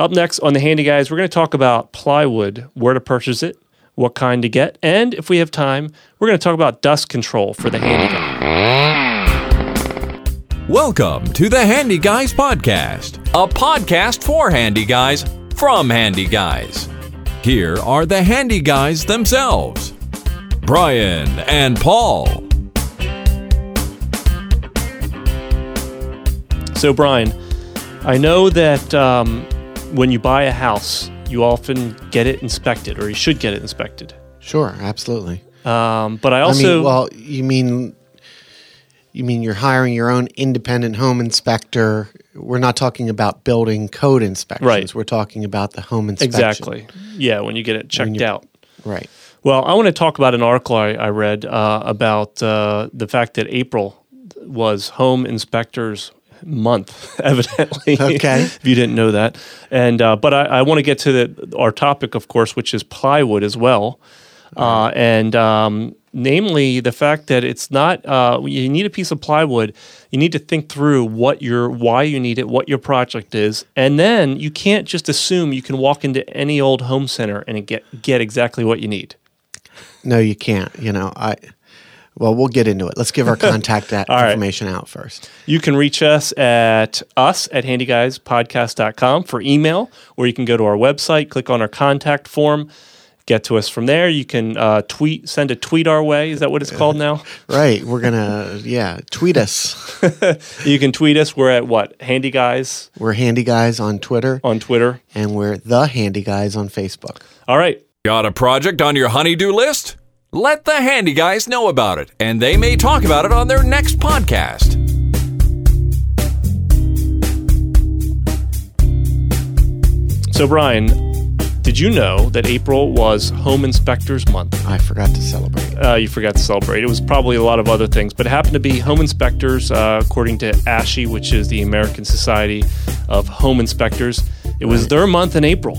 Up next on the Handy Guys, we're going to talk about plywood, where to purchase it, what kind to get, and if we have time, we're going to talk about dust control for the Handy Guy. Welcome to the Handy Guys Podcast, a podcast for handy guys from handy guys. Here are the handy guys themselves Brian and Paul. So, Brian, I know that um, when you buy a house, you often get it inspected, or you should get it inspected. Sure, absolutely. Um, but I I also, mean, well, you mean you mean you're hiring your own independent home inspector? We're not talking about building code inspections. Right. We're talking about the home inspection. exactly, yeah, when you get it checked out. Right. Well, I want to talk about an article I, I read uh, about uh, the fact that April was Home Inspectors Month, evidently. Okay. if you didn't know that, and uh, but I, I want to get to the, our topic, of course, which is plywood as well, uh, and um, namely the fact that it's not. Uh, you need a piece of plywood. You need to think through what your why you need it, what your project is, and then you can't just assume you can walk into any old home center and get get exactly what you need. No, you can't. You know, I. Well, we'll get into it. Let's give our contact that right. information out first. You can reach us at us at handyguyspodcast.com for email, or you can go to our website, click on our contact form, get to us from there. You can uh, tweet, send a tweet our way. Is that what it's called now? Right. We're gonna yeah tweet us. you can tweet us. We're at what? Handy Guys We're handy guys on Twitter on Twitter. and we're the handy guys on Facebook. All right. Got a project on your honeydew list? Let the handy guys know about it, and they may talk about it on their next podcast. So, Brian, did you know that April was Home Inspectors Month? I forgot to celebrate. uh, you forgot to celebrate. It was probably a lot of other things, but it happened to be home inspectors, uh, according to ASHI, which is the American Society of Home Inspectors. It was their month in April.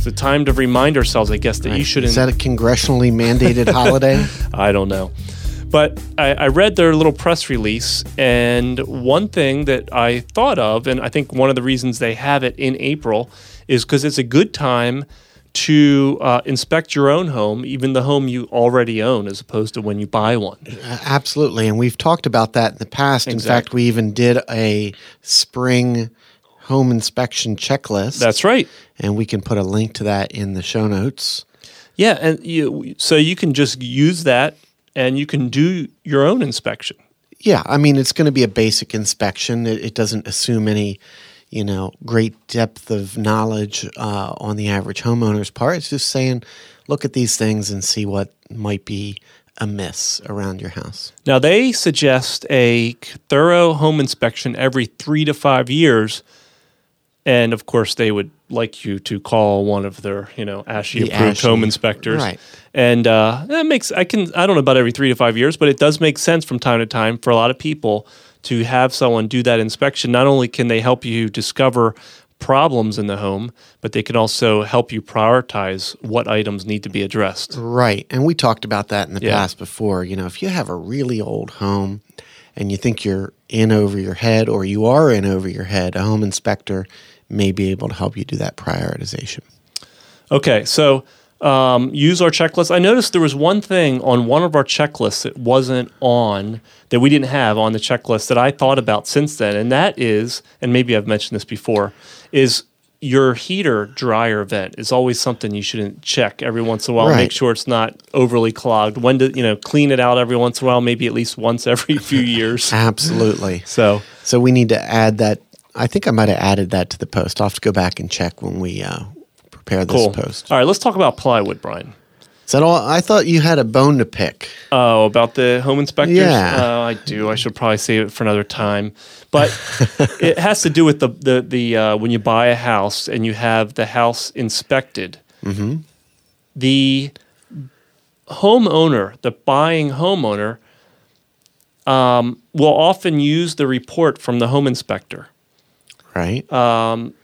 It's a time to remind ourselves, I guess, that you shouldn't. Is that a congressionally mandated holiday? I don't know. But I, I read their little press release, and one thing that I thought of, and I think one of the reasons they have it in April, is because it's a good time to uh, inspect your own home, even the home you already own, as opposed to when you buy one. Absolutely. And we've talked about that in the past. In fact, we even did a spring home inspection checklist. That's right. and we can put a link to that in the show notes. Yeah, and you so you can just use that, and you can do your own inspection. Yeah, I mean, it's going to be a basic inspection. It, it doesn't assume any, you know, great depth of knowledge uh, on the average homeowner's part. It's just saying, look at these things and see what might be amiss around your house. Now they suggest a thorough home inspection every three to five years, and of course they would like you to call one of their you know ASHI The approved home inspectors. right. And uh, that makes I can I don't know about every three to five years, but it does make sense from time to time for a lot of people to have someone do that inspection. Not only can they help you discover problems in the home, but they can also help you prioritize what items need to be addressed. Right. And we talked about that in the Yeah. past before. You know, if you have a really old home and you think you're in over your head or you are in over your head, a home inspector may be able to help you do that prioritization. Okay, so um, use our checklist. I noticed there was one thing on one of our checklists that wasn't on, that we didn't have on the checklist that I thought about since then, and that is, and maybe I've mentioned this before, is your heater dryer vent is always something you shouldn't check every once in a while. Make sure it's not overly clogged. When to you know clean it out every once in a while, maybe at least once every few years. Absolutely. So So we need to add that. I think I might have added that to the post. I'll have to go back and check when we uh, prepare this cool. post. All right, let's talk about plywood, Brian. Is that all? I thought you had a bone to pick. Oh, about the home inspectors? Yeah. Oh, I do. I should probably save it for another time. But it has to do with the the the uh, when you buy a house and you have the house inspected. The homeowner, the buying homeowner, um, will often use the report from the home inspector Right. Um,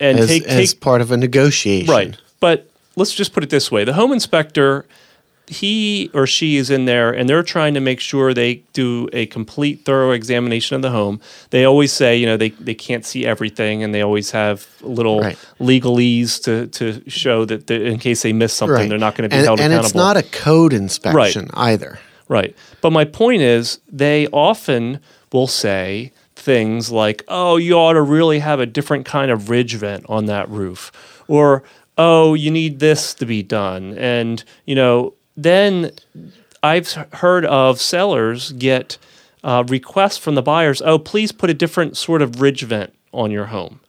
and as, take as take part of a negotiation. Right. But let's just put it this way the home inspector he or she is in there and they're trying to make sure they do a complete thorough examination of the home they always say you know they, they can't see everything and they always have little Right. legalese to, to show that they, in case they miss something right. they're not going to be and, held and accountable it's not a code inspection either. Right. But my point is, they often will say things like, oh, you ought to really have a different kind of ridge vent on that roof. Or, oh, you need this to be done. And, you know, then I've heard of sellers get uh, requests from the buyers, oh, please put a different sort of ridge vent on your home.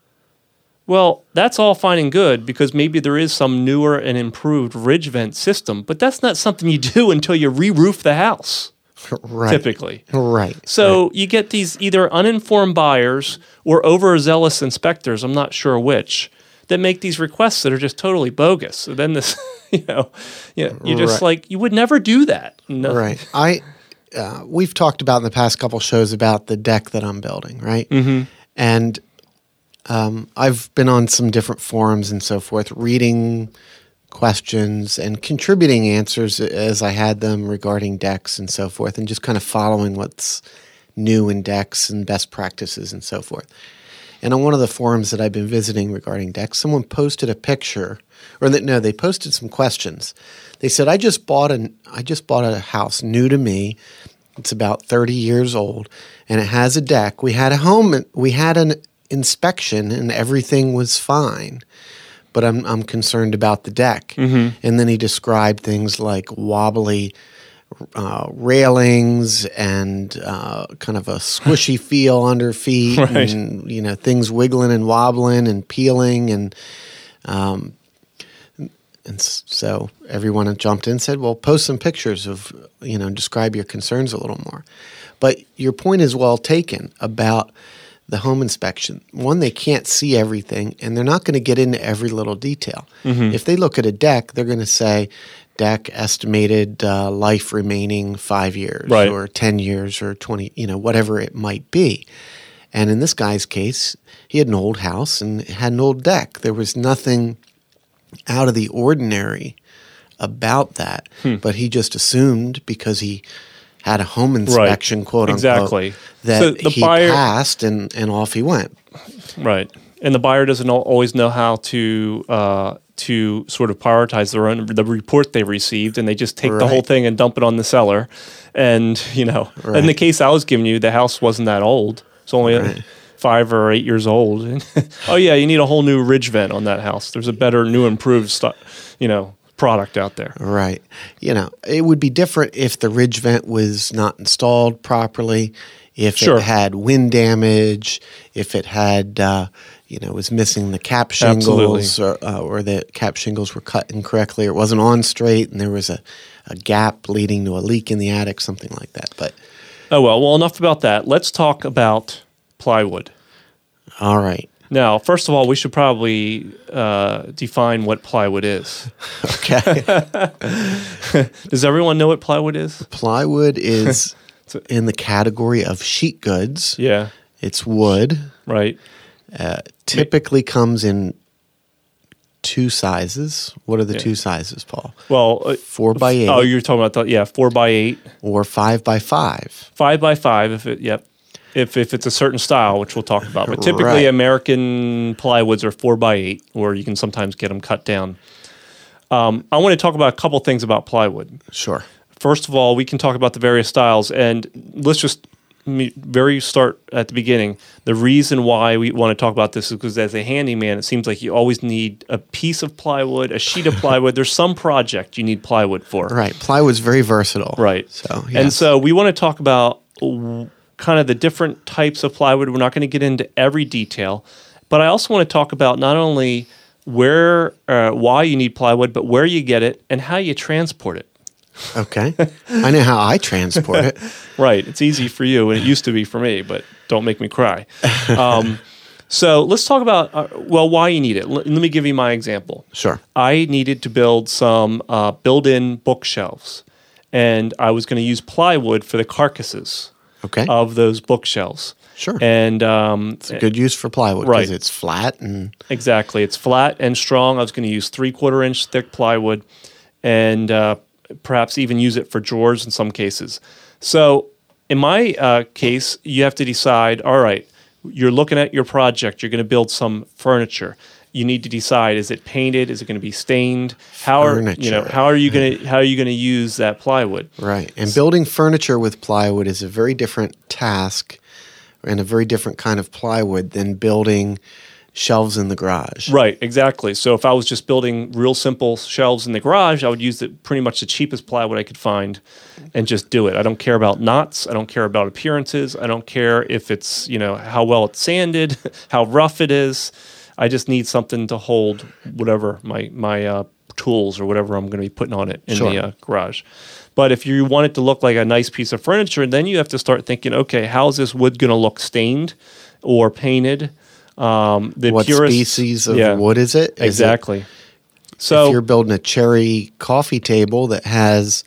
Well, that's all fine and good because maybe there is some newer and improved ridge vent system, but that's not something you do until you re-roof the house, Right. typically. Right. So you get these either uninformed buyers or overzealous inspectors, I'm not sure which, that make these requests that are just totally bogus. So then this, you know, you know, you're just Right. like, you would never do that. No. Right. I uh, we've talked about in the past couple shows about the deck that I'm building, right? Mm-hmm. And um, I've been on some different forums and so forth, reading questions and contributing answers as I had them regarding decks and so forth, and just kind of following what's new in decks and best practices and so forth. And on one of the forums that I've been visiting regarding decks, someone posted a picture, or that no, they posted some questions. They said, "I just bought an I just bought a house new to me. It's about thirty years old, and it has a deck. We had a home, we had an inspection, and everything was fine." But I'm I'm concerned about the deck. And then he described things like wobbly uh, railings and uh, kind of a squishy feel under feet, Right. and you know things wiggling and wobbling and peeling, and um, and so everyone jumped in and said, "Well, post some pictures of you know describe your concerns a little more." But your point is well taken about the home inspection. One, they can't see everything, and they're not going to get into every little detail. If they look at a deck, they're going to say, "Deck estimated uh, life remaining five years, Right. or ten years, or twenty, you know, whatever it might be." And in this guy's case, he had an old house and had an old deck. There was nothing out of the ordinary about that, Hmm. but he just assumed because he had a home inspection, quote unquote, Exactly. that So the he buyer- passed and, and off he went. Right. And the buyer doesn't always know how to uh, to sort of prioritize their own the report they received, and they just take the whole thing and dump it on the seller. And you know, in the case I was giving you, the house wasn't that old; it's only Right. five or eight years old. Oh yeah, you need a whole new ridge vent on that house. There's a better, new, improved, stu- you know, product out there. Right. You know, it would be different if the ridge vent was not installed properly, if Sure. it had wind damage, if it had, uh, you know, was missing the cap shingles, or, uh, or the cap shingles were cut incorrectly, or it wasn't on straight, and there was a, a gap leading to a leak in the attic, something like that. But Oh well, well enough about that. Let's talk about plywood. all right. Now, first of all, we should probably uh, define what plywood is. Okay. Does everyone know what plywood is? Plywood is in the category of sheet goods. Yeah, It's wood. right. Typically comes in two sizes. What are the two sizes, Paul? Well, uh, Four by eight oh, you're talking about the yeah, four by eight, or five by five. five by five. If it, yep, if if it's a certain style, which we'll talk about. But typically, Right. American plywoods are four by eight, or you can sometimes get them cut down. Um, I want to talk about a couple things about plywood. Sure. First of all, we can talk about the various styles, and let's just very start at the beginning. The reason why we want to talk about this is because as a handyman, it seems like you always need a piece of plywood, a sheet of plywood. There's some project you need plywood for. Right. Plywood's very versatile. Right. So, and so we want to talk about kind of the different types of plywood. We're not going to get into every detail, but I also want to talk about not only where, uh, why you need plywood, but where you get it and how you transport it. Okay. I know how I transport it. Right. It's easy for you, and it used to be for me, but don't make me cry. Um, so let's talk about, uh, well, why you need it. L- let me give you my example. Sure. I needed to build some uh, built in bookshelves, and I was going to use plywood for the carcasses Okay. of those bookshelves. Sure. And um, it's a good use for plywood because Right. it's flat and exactly, it's flat and strong. I was going to use three quarter inch thick plywood, and uh, perhaps even use it for drawers in some cases. So, in my uh, case, you have to decide. All right, you're looking at your project. You're going to build some furniture. You need to decide: is it painted? Is it going to be stained? How are you know? Furniture. How are you going to how are you going to use that plywood? Right. And building furniture with plywood is a very different task and a very different kind of plywood than building shelves in the garage. Right, exactly. So if I was just building real simple shelves in the garage, I would use the, pretty much the cheapest plywood I could find and just do it. I don't care about knots. I don't care about appearances. I don't care if it's, you know, how well it's sanded, how rough it is. I just need something to hold whatever my my uh, tools or whatever I'm going to be putting on it in Sure. the uh, garage. But if you want it to look like a nice piece of furniture, then you have to start thinking, okay, how's this wood going to look stained or painted? Um, the What purest- species of yeah. wood is it? Is it- Exactly. So if you're building a cherry coffee table that has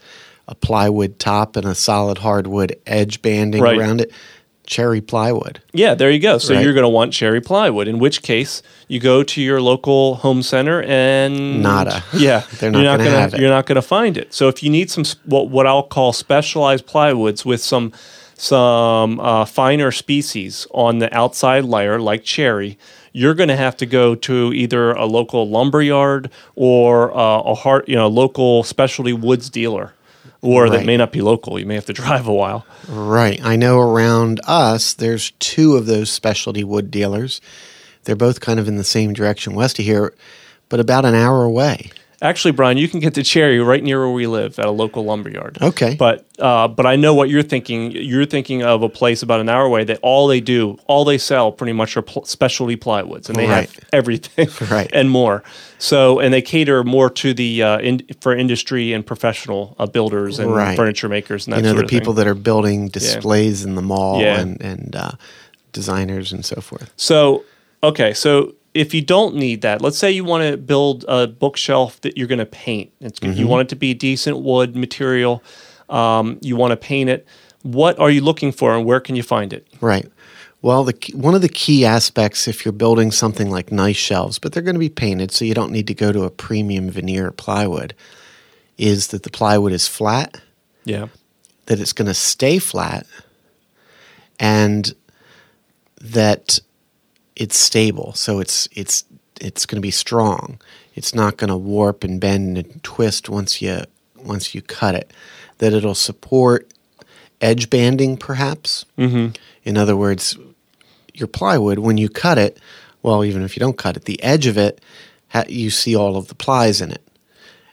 a plywood top and a solid hardwood edge banding Right. around it, cherry plywood. yeah, there you go. So Right. you're going to want cherry plywood. In which case, you go to your local home center and Nada. Yeah, They're not gonna- have it. You're not going to find it. So if you need some what what I'll call specialized plywoods with some some uh, finer species on the outside layer, like cherry. You're going to have to go to either a local lumber yard or uh, a hard, you know, local specialty woods dealer, or that may not be local. You may have to drive a while. Right. I know around us, there's two of those specialty wood dealers. They're both kind of in the same direction west of here, but about an hour away. Actually, Brian, you can get the cherry right near where we live at a local lumber yard. Okay. But uh, but I know what you're thinking. You're thinking of a place about an hour away that all they do, all they sell, pretty much are pl- specialty plywoods, and they Right. have everything Right. and more. So and they cater more to the uh, in, for industry and professional uh, builders and Right. furniture makers and that you know, the people thing. that are building displays in the mall Yeah. and, and uh, designers and so forth. So, okay, so if you don't need that, let's say you want to build a bookshelf that you're going to paint. It's, You Mm-hmm. want it to be decent wood material. Um, you want to paint it. What are you looking for, and where can you find it? Right. Well, the one of the key aspects if you're building something like nice shelves, but they're going to be painted, so you don't need to go to a premium veneer plywood, is that the plywood is flat, Yeah. that it's going to stay flat, and that it's stable. So it's it's it's going to be strong. It's not going to warp and bend and twist once you once you cut it. That it'll support edge banding, perhaps. Mm-hmm. In other words, your plywood when you cut it, well, even if you don't cut it, the edge of it, ha- you see all of the plies in it.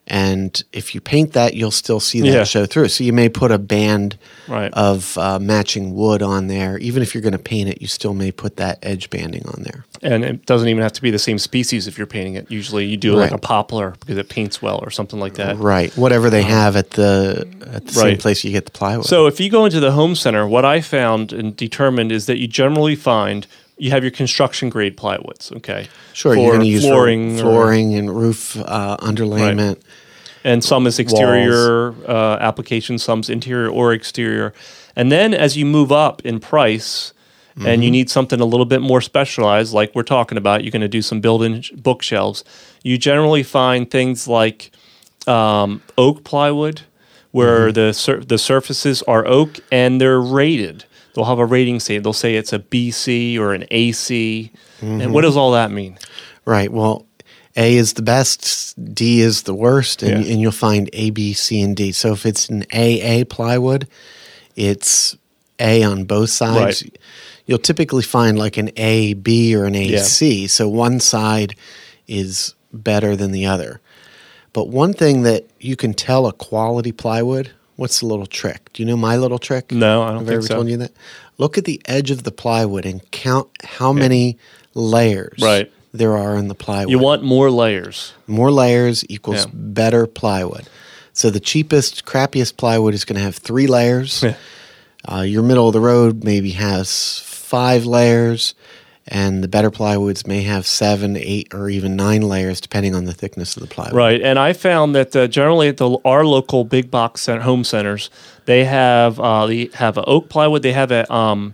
And if you paint that, you'll still see that Yeah. show through. So you may put a band Right. of uh, matching wood on there. Even if you're going to paint it, you still may put that edge banding on there. And it doesn't even have to be the same species if you're painting it. Usually you do like a poplar because it paints well or something like that. Right. Whatever they have at the at the same place you get the plywood. So if you go into the home center, what I found and determined is that you generally find you have your construction grade plywoods, okay? sure, For you're going to use flooring, flooring, or- flooring and roof uh, underlayment. and some is exterior uh, application, some's interior or exterior. And then as you move up in price and Mm-hmm. you need something a little bit more specialized, like we're talking about, you're going to do some built-in sh- bookshelves. You generally find things like um, oak plywood, where Mm-hmm. the sur- the surfaces are oak and they're rated. They'll have a rating say they'll say it's a BC or an AC. Mm-hmm. And what does all that mean? Right. Well, A is the best, D is the worst, and, Yeah. and you'll find A, B, C, and D. So if it's an AA plywood, it's A on both sides. Right. You'll typically find like an A, B, or an AC. So one side is better than the other. But one thing that you can tell a quality plywood, what's the little trick? Do you know my little trick? No, I don't Have think ever so. told you that? Look at the edge of the plywood and count how many layers Right. there are in the plywood. You want more layers. more layers equals Yeah. better plywood. So the cheapest, crappiest plywood is going to have three layers. Yeah. Uh, your middle of the road maybe has five layers, and the better plywoods may have seven, eight, or even nine layers, depending on the thickness of the plywood. Right, and I found that uh, generally at the our local big box center, home centers, they have uh, they have oak plywood. They have a um,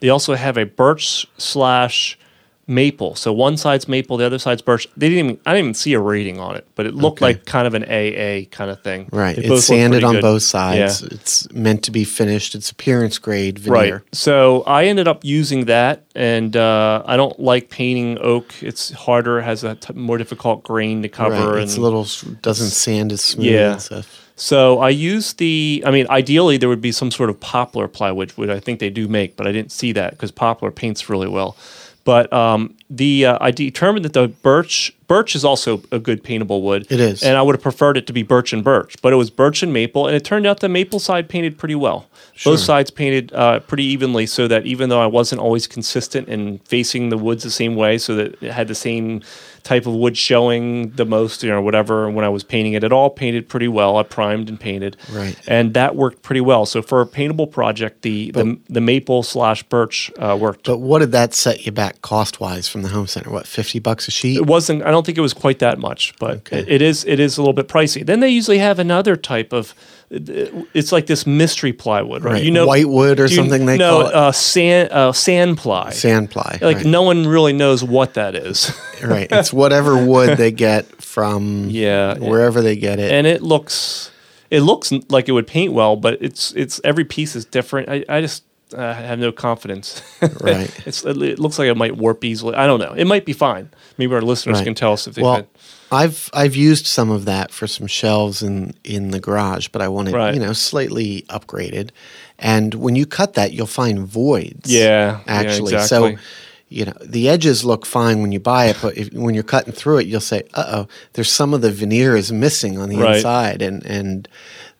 they also have a birch slash maple. So one side's maple, the other side's birch. They didn't even I didn't even see a rating on it, but it looked Okay. like kind of an AA kind of thing. Right. It's sanded on good. both sides. Yeah. It's meant to be finished. It's appearance grade veneer. Right. So I ended up using that, and uh, I don't like painting oak. It's harder, has a t- more difficult grain to cover. Right. and It's a little doesn't sand as smooth Yeah. and stuff. So I used the. I mean, ideally there would be some sort of poplar plywood, which I think they do make, but I didn't see that because poplar paints really well. But um, the uh, I determined that the birch birch is also a good paintable wood. It is. and I would have preferred it to be birch and birch, but it was birch and maple, and it turned out the maple side painted pretty well. Both sides painted uh, pretty evenly, so that even though I wasn't always consistent in facing the woods the same way, so that it had the same type of wood showing the most, you know, whatever. When I was painting it, it all painted pretty well. I primed and painted, Right. and that worked pretty well. So for a paintable project, the the, the maple slash birch uh, worked. But what did that set you back cost wise from the home center? What, 50 bucks a sheet? It wasn't. I don't think it was quite that much, but Okay. it, it is. It is a little bit pricey. Then they usually have another type of. It's like this mystery plywood, right? Right. You know, white wood or you something they know, call it? Uh, sand uh, sand ply. Sand ply. Like right. no one really knows what that is. right. It's whatever wood they get from Yeah, wherever they get it. and it looks it looks like it would paint well, but it's it's every piece is different. I, I just uh, have no confidence. Right. it's it, looks like it might warp easily. I don't know. It might be fine. Maybe our listeners Right. can tell us if they well, could. I've I've used some of that for some shelves in in the garage, but I want it Right. you know slightly upgraded. And when you cut that, you'll find voids. Yeah, yeah, actually. exactly. So you know the edges look fine when you buy it, but if, when you're cutting through it, you'll say, "Uh oh, there's some of the veneer is missing on the Right. inside," and and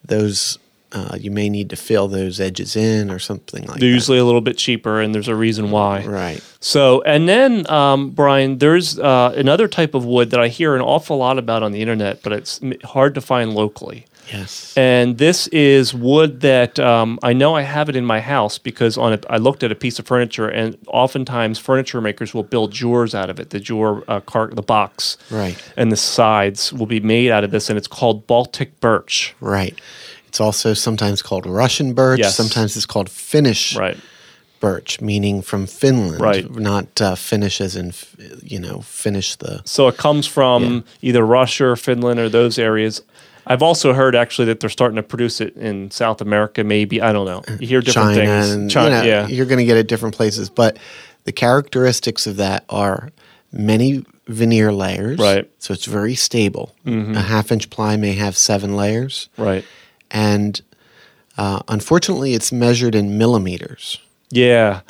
those. Uh, you may need to fill those edges in or something like that. They're that. usually a little bit cheaper, and there's a reason why. Right. So, and then, um, Brian, there's uh, another type of wood that I hear an awful lot about on the internet, but it's hard to find locally. Yes. And this is wood that um, I know I have it in my house because on it, I looked at a piece of furniture, and oftentimes furniture makers will build drawers out of it. The drawer, uh, car, the box, Right. and the sides will be made out of this, and it's called Baltic birch. Right. It's also sometimes called Russian birch. Yes. Sometimes it's called Finnish Right. birch, meaning from Finland. Right. Not uh, Finnish as in, you know, finish the. So it comes from either Russia or Finland or those areas. I've also heard actually that they're starting to produce it in South America. Maybe I don't know. You hear different China things. and China, you know, yeah, you're going to get it different places, but the characteristics of that are many veneer layers. Right. Mm-hmm. So it's very stable. A half inch ply may have seven layers, right. And uh, unfortunately, it's measured in millimeters. Yeah.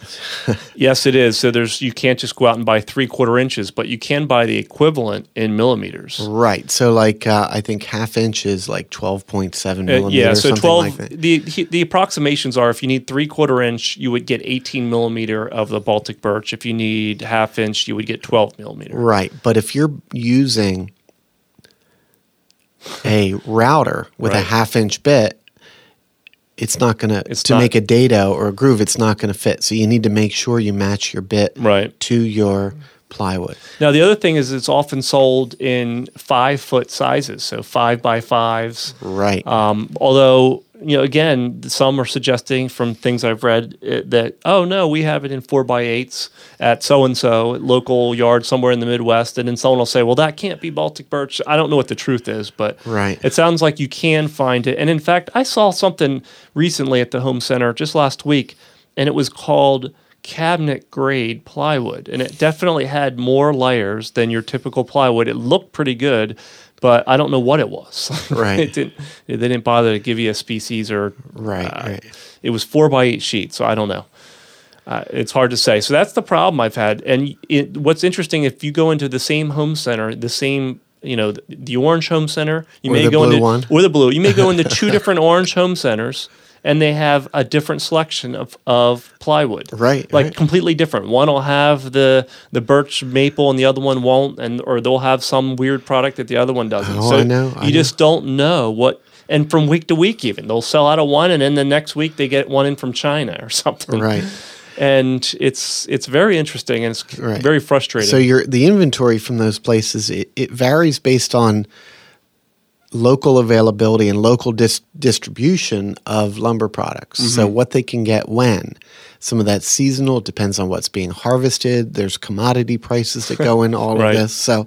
yes, it is. So there's you can't just go out and buy three quarter inches, but you can buy the equivalent in millimeters. Right. So, like, uh, I think half inch is like 12.7 Uh, millimeters. yeah, so something twelve. like that. the the approximations are if you need three quarter inch, you would get eighteen millimeter of the Baltic birch. If you need half inch, you would get twelve millimeter. Right. But if you're using a router with a half inch bit, it's not going to, It's to not- make a dado or a groove, it's not going to fit. So you need to make sure you match your bit Right. to your plywood. Now the other thing is it's often sold in five foot sizes, so five by fives. Right. Um, although you know, again, some are suggesting from things I've read uh, that oh no, we have it in four by eights at so and so local yard somewhere in the Midwest, and then someone will say, well, that can't be Baltic birch. I don't know what the truth is, but Right. it sounds like you can find it. And in fact, I saw something recently at the home center just last week, and it was called cabinet grade plywood, and it definitely had more layers than your typical plywood. It looked pretty good. But I don't know what it was. Right. it didn't. They didn't bother to give you a species or Right, uh, right. It was four by eight sheets, so I don't know. Uh, it's hard to say. So that's the problem I've had. And it, what's interesting, if you go into the same home center, the same, you know, the, the orange home center, you Or may go into one. or the blue. You may go into two different orange home centers, and they have a different selection of, of plywood. Right, like right. completely different. One will have the the birch maple, and the other one won't, and or they'll have some weird product that the other one doesn't. Oh, so I know, I you know. just don't know what. And from week to week, even they'll sell out of one, and then the next week they get one in from China or something. Right. And it's it's very interesting and it's Right. very frustrating. So your the inventory from those places it, it varies based on local availability and local dis- distribution of lumber products. So Mm-hmm. what they can get when. Some of that's seasonal. It depends on what's being harvested. There's commodity prices that go in all Right. of this. So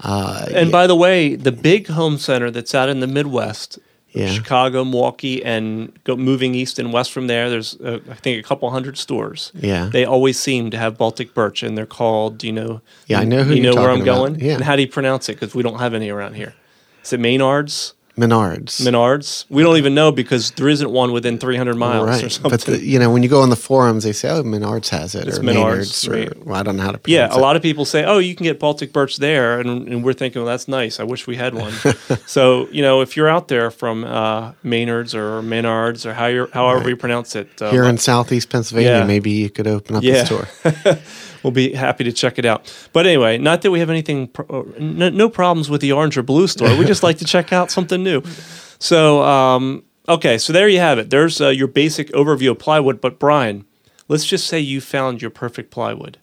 And by the way, the big home center that's out in the Midwest, Yeah. Chicago, Milwaukee, and go, moving east and west from there, there's uh, I think a couple hundred stores. Yeah. they always seem to have Baltic birch, and they're called. Do you know? Yeah, I know who you know where I'm about. going. Yeah. And how do you pronounce it? Because we don't have any around here. Is it Maynards? Menards. Menards? We don't even know because there isn't one within 300 miles or right. something. But the, you know, when you go on the forums, they say, "Oh, Menards has it," It's or Menards, Maynards, or well, I don't know how to. Pronounce it. Yeah, a it. lot of people say, "Oh, you can get Baltic birch there," and, and we're thinking, "Well, that's nice. I wish we had one." so, you know, if you're out there from uh, Maynards or Maynards or how you're, however you pronounce it, uh, Here in Southeast Pennsylvania, Yeah. maybe you could open up Yeah. a store. we'll be happy to check it out. But anyway, not that we have anything, uh, no, no problems with the orange or blue store. We just like to check out something new. So, um, okay, so there you have it. There's uh, your basic overview of plywood. But Brian, let's just say you found your perfect plywood,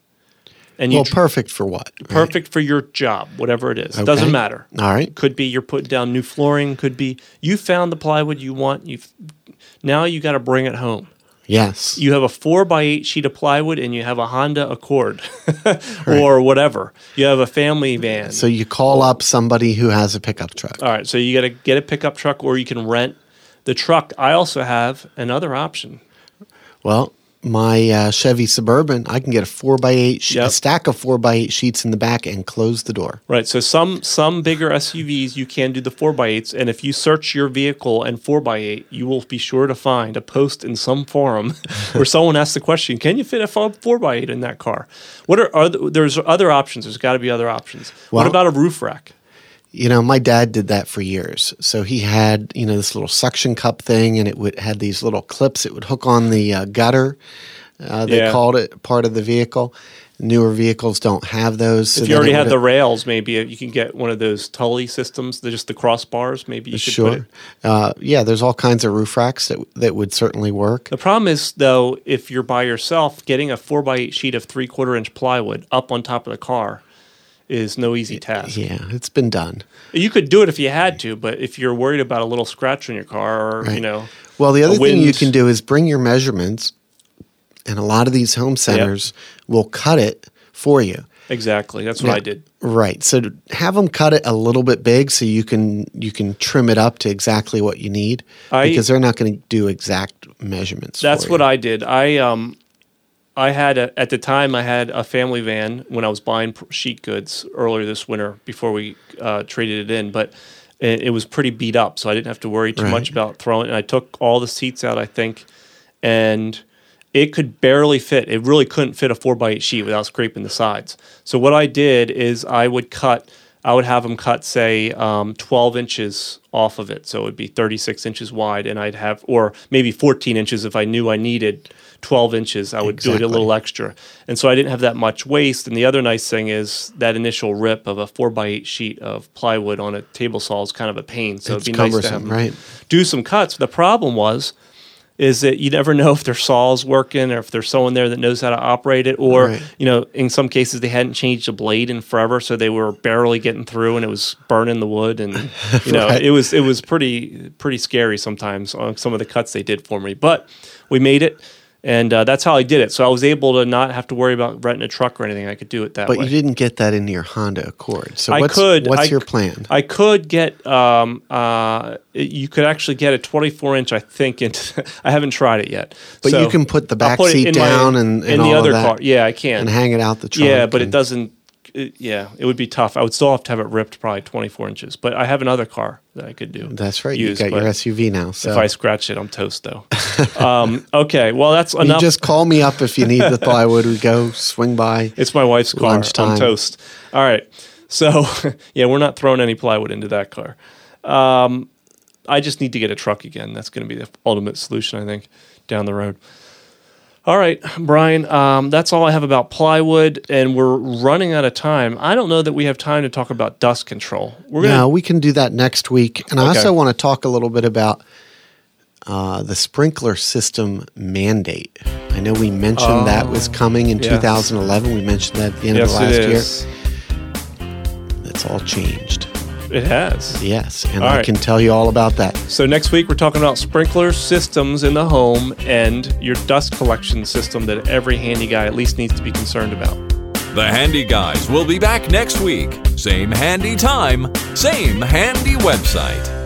and Well, tr- perfect for what? right? perfect for your job, whatever it is. Okay. Doesn't matter. All right. Could be you're putting down new flooring. Could be you found the plywood you want. You now you got to bring it home. Yes. You have a four by eight sheet of plywood, and you have a Honda Accord, or whatever. You have a family van. so you call up somebody who has a pickup truck. All right, so you got to get a pickup truck, or you can rent the truck. I also have another option. Well, my uh, Chevy Suburban, I can get a four by eight, she- a stack of four by eight sheets in the back, and close the door. Right. So some some bigger SUVs you can do the four by eights, and if you search your vehicle and four by eight, you will be sure to find a post in some forum where someone asks the question, "Can you fit a four by eight in that car?" What are, are the, there's other options? There's got to be other options. what about a roof rack? You know, my dad did that for years. So he had, you know, this little suction cup thing, and it would had these little clips. It would hook on the uh, gutter. Uh, they Yeah. called it part of the vehicle. Newer vehicles don't have those. so if you already have the rails, maybe you can get one of those Thule systems, they're just the crossbars. Maybe you it. Sure. Uh, yeah, there's all kinds of roof racks that that would certainly work. The problem is, though, if you're by yourself, getting a four x eight sheet of three quarter inch plywood up on top of the car is no easy task. Yeah, it's been done. You could do it if you had to, but if you're worried about a little scratch on your car, or you know, Well, the other thing you can do is bring your measurements, and a lot of these home centers will cut it for you. exactly, that's what Yeah. I did. Right. So have them cut it a little bit big so you can you can trim it up to exactly what you need I- because they're not going to do exact measurements. That's what. I did. I um, I had a, at the time I had a family van when I was buying sheet goods earlier this winter before we uh, traded it in, but it, it was pretty beat up, so I didn't have to worry too Right. much about throwing. And I took all the seats out, I think, and it could barely fit. It really couldn't fit a four by eight sheet without scraping the sides. So what I did is I would cut. I would have them cut, say, um, 12 inches off of it. So it would be 36 inches wide, and I'd have, or maybe 14 inches if I knew I needed 12 inches. I would do it a little extra. And so I didn't have that much waste. And the other nice thing is that initial rip of a 4 by 8 sheet of plywood on a table saw is kind of a pain. So It's it'd be nice to have them right. do some cuts. The problem was, is that you never know if their saw's working or if there's someone there that knows how to operate it, or Right. you know, in some cases they hadn't changed a blade in forever, so they were barely getting through, and it was burning the wood, and you know, Right. it was it was pretty pretty scary sometimes on some of the cuts they did for me. But we made it, and uh, that's how I did it. So I was able to not have to worry about renting a truck or anything. I could do it that But way. But you didn't get that into your Honda Accord. So I what's could. what's I your plan? I could get. Um, uh, you could actually get a 24 inch. I think. Into, I haven't tried it yet. But So you can put the back put seat in my- down and, and the other that car. Yeah, I can. and hang it out the trunk. yeah, but it doesn't. It, yeah, it would be tough. I would still have to have it ripped, probably 24 inches. But I have another car that I could do. That's right. use, you got your SUV now. So If I scratch it, I'm toast though. um, okay, well that's you enough. just call me up if you need the plywood. We go swing by. It's my wife's car. Lunchtime. I'm toast. All right. So, yeah, we're not throwing any plywood into that car. Um, I just need to get a truck again. That's going to be the ultimate solution, I think, down the road. All right, Brian, um, that's all I have about plywood, and we're running out of time. I don't know that we have time to talk about dust control. We're gonna, we can do that next week. And I also want to talk a little bit about uh, the sprinkler system mandate. I know we mentioned that was coming in yes. 2011. We mentioned that at the end yes, of last year. That's all changed. It has. Yes, and All I right. can tell you all about that. So next week we're talking about sprinkler systems in the home and your dust collection system that every handy guy at least needs to be concerned about. The Handy Guys will be back next week. Same handy time, same handy website.